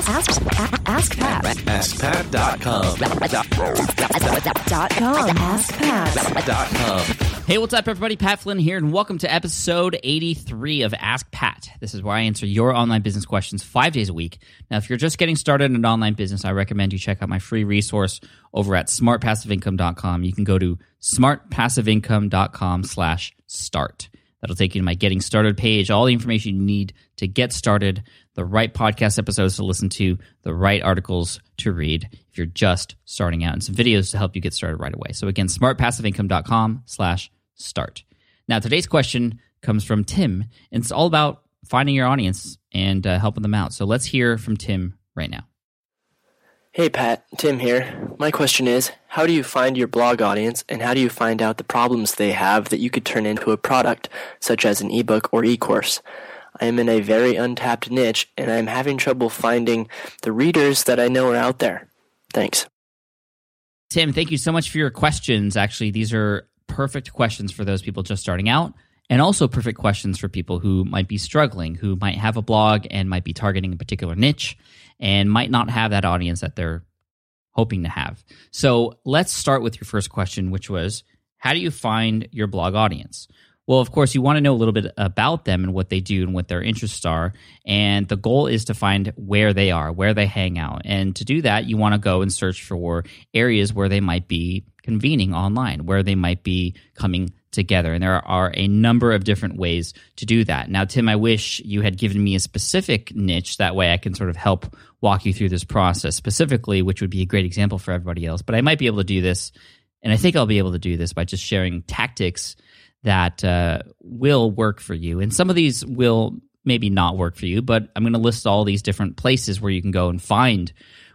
Ask, ask, ask Pat. AskPat.com. Dot com. Ask Pat. Dot com. Hey, what's up, everybody? Pat Flynn here, and welcome to episode 83 of Ask Pat. This is where I answer your online business questions five days a week. Now, if you're just getting started in an online business, I recommend you check out my free resource over at smartpassiveincome.com. You can go to smartpassiveincome.com slash start. That'll take you to my getting started page, all the information you need to get started, the right podcast episodes to listen to, the right articles to read if you're just starting out, and some videos to help you get started right away. So again, smartpassiveincome.com slash start. Now, today's question comes from Tim, and it's all about finding your audience and uh, helping them out. So let's hear from Tim right now. Hey Pat, Tim here. My question is How do you find your blog audience and how do you find out the problems they have that you could turn into a product, such as an ebook or e course? I am in a very untapped niche and I am having trouble finding the readers that I know are out there. Thanks. Tim, thank you so much for your questions. Actually, these are perfect questions for those people just starting out, and also perfect questions for people who might be struggling, who might have a blog and might be targeting a particular niche and might not have that audience that they're hoping to have. So let's start with your first question, which was how do you find your blog audience? Well, of course, you want to know a little bit about them and what they do and what their interests are. And the goal is to find where they are, where they hang out. And to do that, you want to go and search for areas where they might be convening online, where they might be coming together. And there are a number of different ways to do that. Now, Tim, I wish you had given me a specific niche. That way I can sort of help walk you through this process specifically, which would be a great example for everybody else. But I might be able to do this. And I think I'll be able to do this by just sharing tactics that uh, will work for you. And some of these will maybe not work for you, but I'm going to list all these different places where you can go and find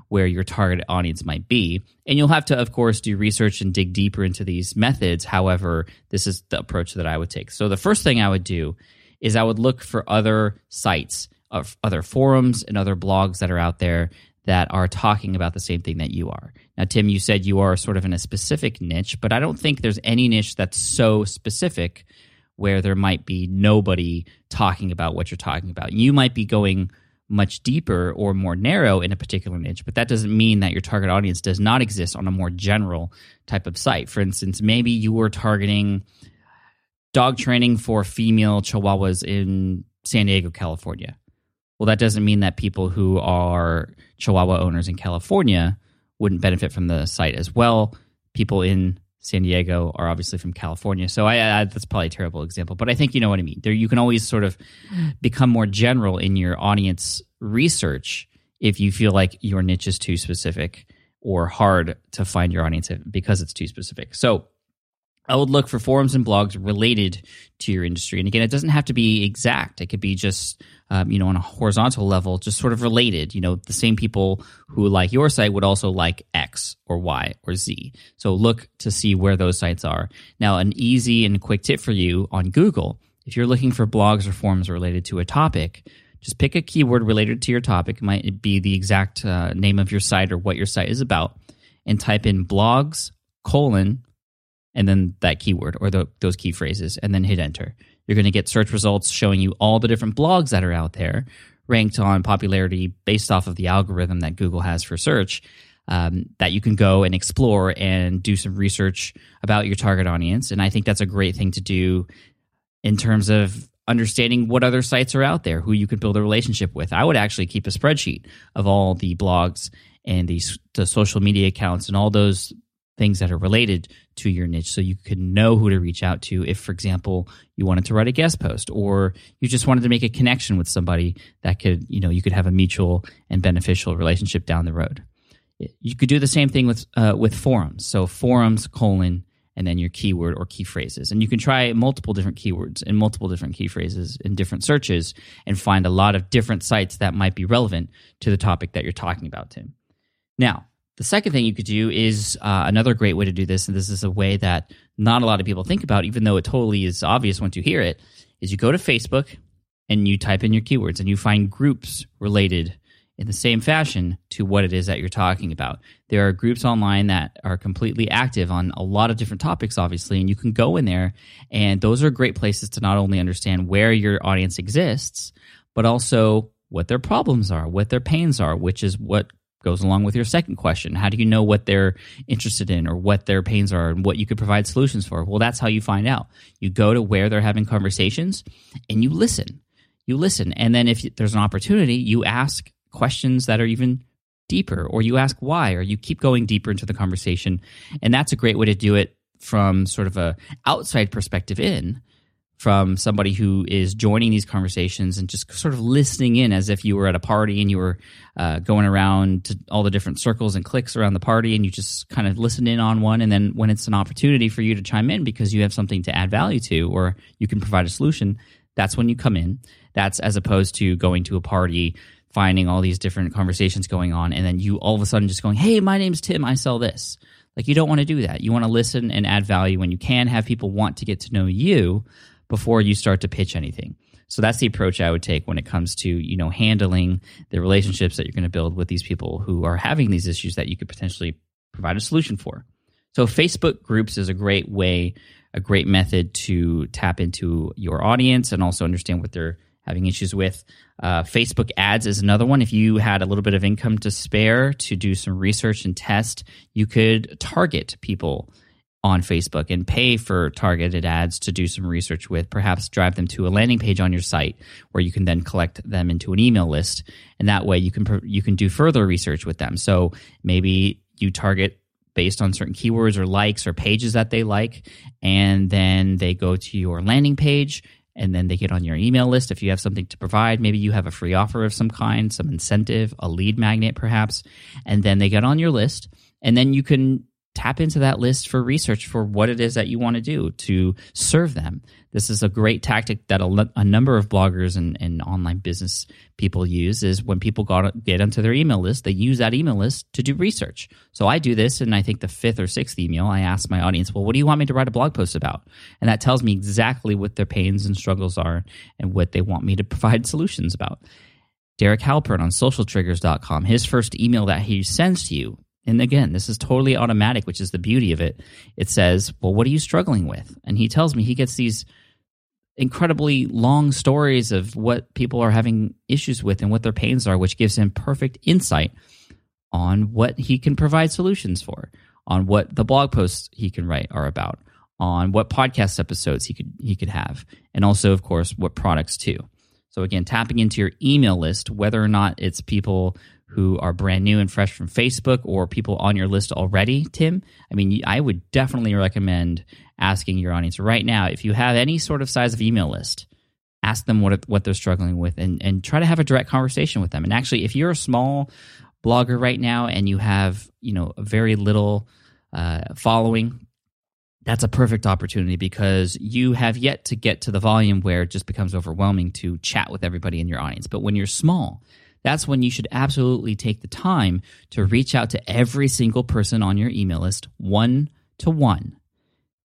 where your target audience might be. And you'll have to, of course, do research and dig deeper into these methods. However, this is the approach that I would take. So the first thing I would do is I would look for other sites, of other forums, and other blogs that are out there that are talking about the same thing that you are. Now, Tim, you said you are sort of in a specific niche, but I don't think there's any niche that's so specific where there might be nobody talking about what you're talking about. You might be going much deeper or more narrow in a particular niche, but that doesn't mean that your target audience does not exist on a more general type of site. For instance, maybe you were targeting dog training for female chihuahuas in San Diego, California. Well, that doesn't mean that people who are chihuahua owners in California wouldn't benefit from the site as well. People in San Diego are obviously from California, so I, I, that's probably a terrible example, but I think you know what I mean. There, you can always sort of become more general in your audience research if you feel like your niche is too specific or hard to find your audience because it's too specific. So I would look for forums and blogs related to your industry. And again, it doesn't have to be exact. It could be just, um, you know, on a horizontal level, just sort of related. You know, the same people who like your site would also like X or Y or Z. So look to see where those sites are. Now, an easy and quick tip for you on Google, if you're looking for blogs or forums related to a topic, just pick a keyword related to your topic. It might be the exact uh, name of your site or what your site is about and type in blogs colon and then that keyword or the, those key phrases, and then hit enter. You're going to get search results showing you all the different blogs that are out there, ranked on popularity based off of the algorithm that Google has for search. Um, that you can go and explore and do some research about your target audience. And I think that's a great thing to do in terms of understanding what other sites are out there, who you can build a relationship with. I would actually keep a spreadsheet of all the blogs and the, the social media accounts and all those things that are related to your niche so you could know who to reach out to if for example you wanted to write a guest post or you just wanted to make a connection with somebody that could you know you could have a mutual and beneficial relationship down the road. You could do the same thing with uh, with forums. So forums colon and then your keyword or key phrases. And you can try multiple different keywords and multiple different key phrases in different searches and find a lot of different sites that might be relevant to the topic that you're talking about tim. Now the second thing you could do is uh, another great way to do this, and this is a way that not a lot of people think about, even though it totally is obvious once you hear it, is you go to Facebook and you type in your keywords and you find groups related in the same fashion to what it is that you're talking about. There are groups online that are completely active on a lot of different topics, obviously, and you can go in there, and those are great places to not only understand where your audience exists, but also what their problems are, what their pains are, which is what goes along with your second question. How do you know what they're interested in or what their pains are and what you could provide solutions for? Well, that's how you find out. You go to where they're having conversations and you listen. You listen. And then if there's an opportunity, you ask questions that are even deeper or you ask why or you keep going deeper into the conversation. And that's a great way to do it from sort of a outside perspective in from somebody who is joining these conversations and just sort of listening in as if you were at a party and you were uh, going around to all the different circles and clicks around the party and you just kind of listen in on one. And then when it's an opportunity for you to chime in because you have something to add value to or you can provide a solution that's when you come in. That's as opposed to going to a party finding all these different conversations going on and then you all of a sudden just going hey my name's tim. I sell this. Like you don't want to do that. You want to listen and add value when you can have people want to get to know you before you start to pitch anything. So that's the approach I would take when it comes to, you know, handling the relationships that you're going to build with these people who are having these issues that you could potentially provide a solution for. So Facebook groups is a great way, a great method to tap into your audience and also understand what they're having issues with. Uh, Facebook ads is another one. If you had a little bit of income to spare to do some research and test, you could target people on Facebook and pay for targeted ads to do some research with, perhaps drive them to a landing page on your site where you can then collect them into an email list. And that way you can, you can do further research with them. So maybe you target based on certain keywords or likes or pages that they like. And then they go to your landing page and then they get on your email list if you have something to provide. Maybe you have a free offer of some kind, some incentive, a lead magnet perhaps. And then they get on your list. And then you can tap into that list for research for what it is that you want to do to serve them. This is a great tactic that a, a number of bloggers and, and, online business people use is when people got, get onto their email list, they use that email list to do research. So I do this, and I think the fifth or sixth email, I ask my audience, well, what do you want me to write a blog post about? And that tells me exactly what their pains and struggles are and what they want me to provide solutions about. Derek Halpern on socialtriggers.com, his first email that he sends to you and again, this is totally automatic, which is the beauty of it. It says, Well, what are you struggling with? And he tells me he gets these incredibly long stories of what people are having issues with and what their pains are, which gives him perfect insight on what he can provide solutions for, on what the blog posts he can write are about, on what podcast episodes he could he could have, and also, of course, what products too. So again, tapping into your email list, whether or not it's people who are brand new and fresh from Facebook or people on your list already, Tim, I mean, I would definitely recommend asking your audience right now if you have any sort of size of email list, ask them what what they're struggling with and and try to have a direct conversation with them. And actually, if you're a small blogger right now and you have you know very little uh, following. That's a perfect opportunity because you have yet to get to the volume where it just becomes overwhelming to chat with everybody in your audience. But when you're small, that's when you should absolutely take the time to reach out to every single person on your email list one to one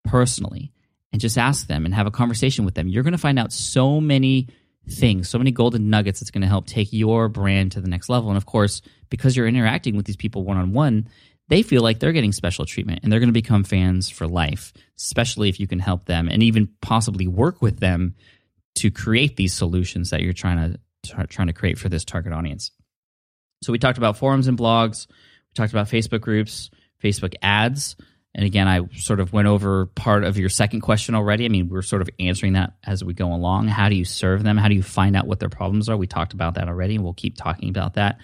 personally and just ask them and have a conversation with them. You're going to find out so many things, so many golden nuggets that's going to help take your brand to the next level. And of course, because you're interacting with these people one on one, they feel like they're getting special treatment and they're going to become fans for life, especially if you can help them and even possibly work with them to create these solutions that you're trying to trying to create for this target audience. So we talked about forums and blogs. We talked about Facebook groups, Facebook ads. And again, I sort of went over part of your second question already. I mean, we're sort of answering that as we go along. How do you serve them? How do you find out what their problems are? We talked about that already, and we'll keep talking about that.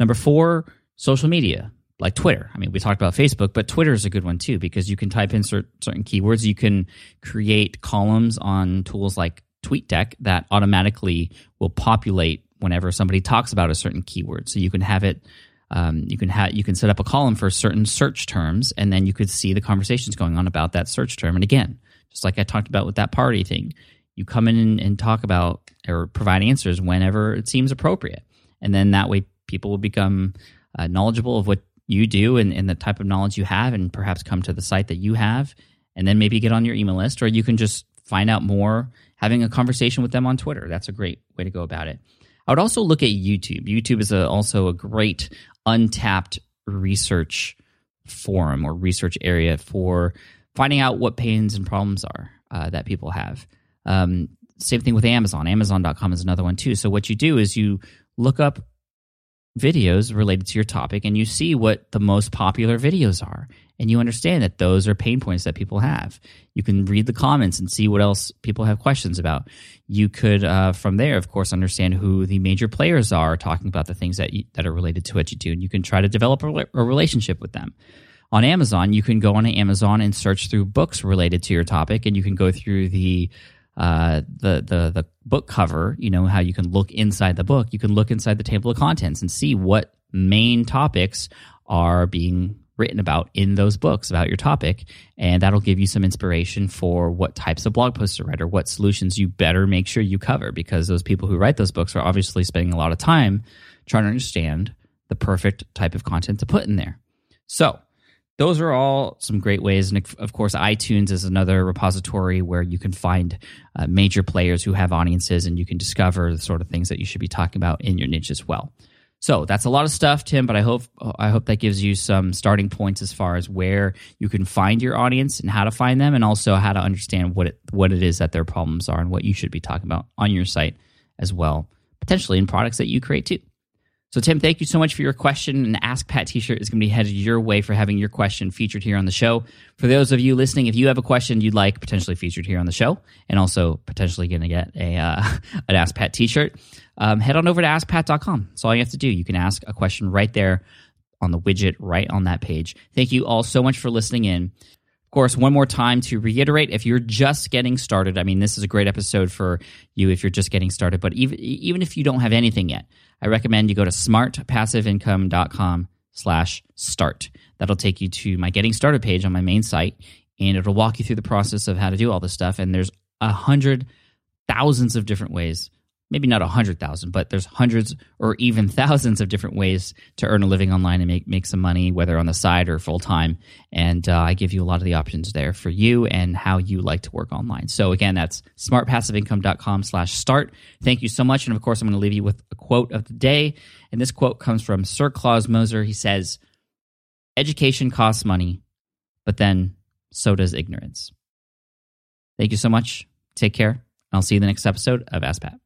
Number four, social media like Twitter. I mean, we talked about Facebook, but Twitter is a good one too because you can type in certain keywords. You can create columns on tools like TweetDeck that automatically will populate whenever somebody talks about a certain keyword. So you can have it. Um, you can have you can set up a column for certain search terms, and then you could see the conversations going on about that search term. And again, just like I talked about with that party thing, you come in and, and talk about or provide answers whenever it seems appropriate, and then that way people will become uh, knowledgeable of what you do and, and the type of knowledge you have, and perhaps come to the site that you have, and then maybe get on your email list, or you can just find out more having a conversation with them on Twitter. That's a great way to go about it. I would also look at YouTube. YouTube is a, also a great untapped research forum or research area for finding out what pains and problems are uh, that people have. Um, same thing with Amazon. Amazon.com is another one too. So what you do is you look up videos related to your topic and you see what the most popular videos are and you understand that those are pain points that people have. You can read the comments and see what else people have questions about. You could uh, from there of course understand who the major players are talking about the things that you, that are related to what you do and you can try to develop a, a relationship with them. On amazon you can go on amazon and search through books related to your topic and you can go through the uh, the the the book cover, you know how you can look inside the book. You can look inside the table of contents and see what main topics are being written about in those books about your topic, and that'll give you some inspiration for what types of blog posts to write or what solutions you better make sure you cover because those people who write those books are obviously spending a lot of time trying to understand the perfect type of content to put in there. So those are all some great ways. And of course, iTunes is another repository where you can find uh, major players who have audiences and you can discover the sort of things that you should be talking about in your niche as well. So that's a lot of stuff, Tim, but I hope I hope that gives you some starting points as far as where you can find your audience and how to find them and also how to understand what it what it is that their problems are and what you should be talking about on your site as well, potentially in products that you create too. So, Tim, thank you so much for your question. An Ask Pat t shirt is going to be headed your way for having your question featured here on the show. For those of you listening, if you have a question you'd like potentially featured here on the show and also potentially going to get a uh, an Ask Pat t shirt, um, head on over to askpat.com. That's all you have to do. You can ask a question right there on the widget right on that page. Thank you all so much for listening in. Course, one more time to reiterate if you're just getting started, I mean, this is a great episode for you if you're just getting started, but even, even if you don't have anything yet, I recommend you go to smartpassiveincome.com slash start. That'll take you to my getting started page on my main site, and it'll walk you through the process of how to do all this stuff. And there's a hundred thousands of different ways maybe not a hundred thousand, but there's hundreds or even thousands of different ways to earn a living online and make make some money, whether on the side or full time. And uh, I give you a lot of the options there for you and how you like to work online. So again, that's smartpassiveincome.com slash start. Thank you so much, and of course, I'm going to leave you with a quote of the day. And this quote comes from Sir Claus Moser. He says, "Education costs money, but then so does ignorance." Thank you so much. Take care. I'll see you in the next episode of Ask Pat.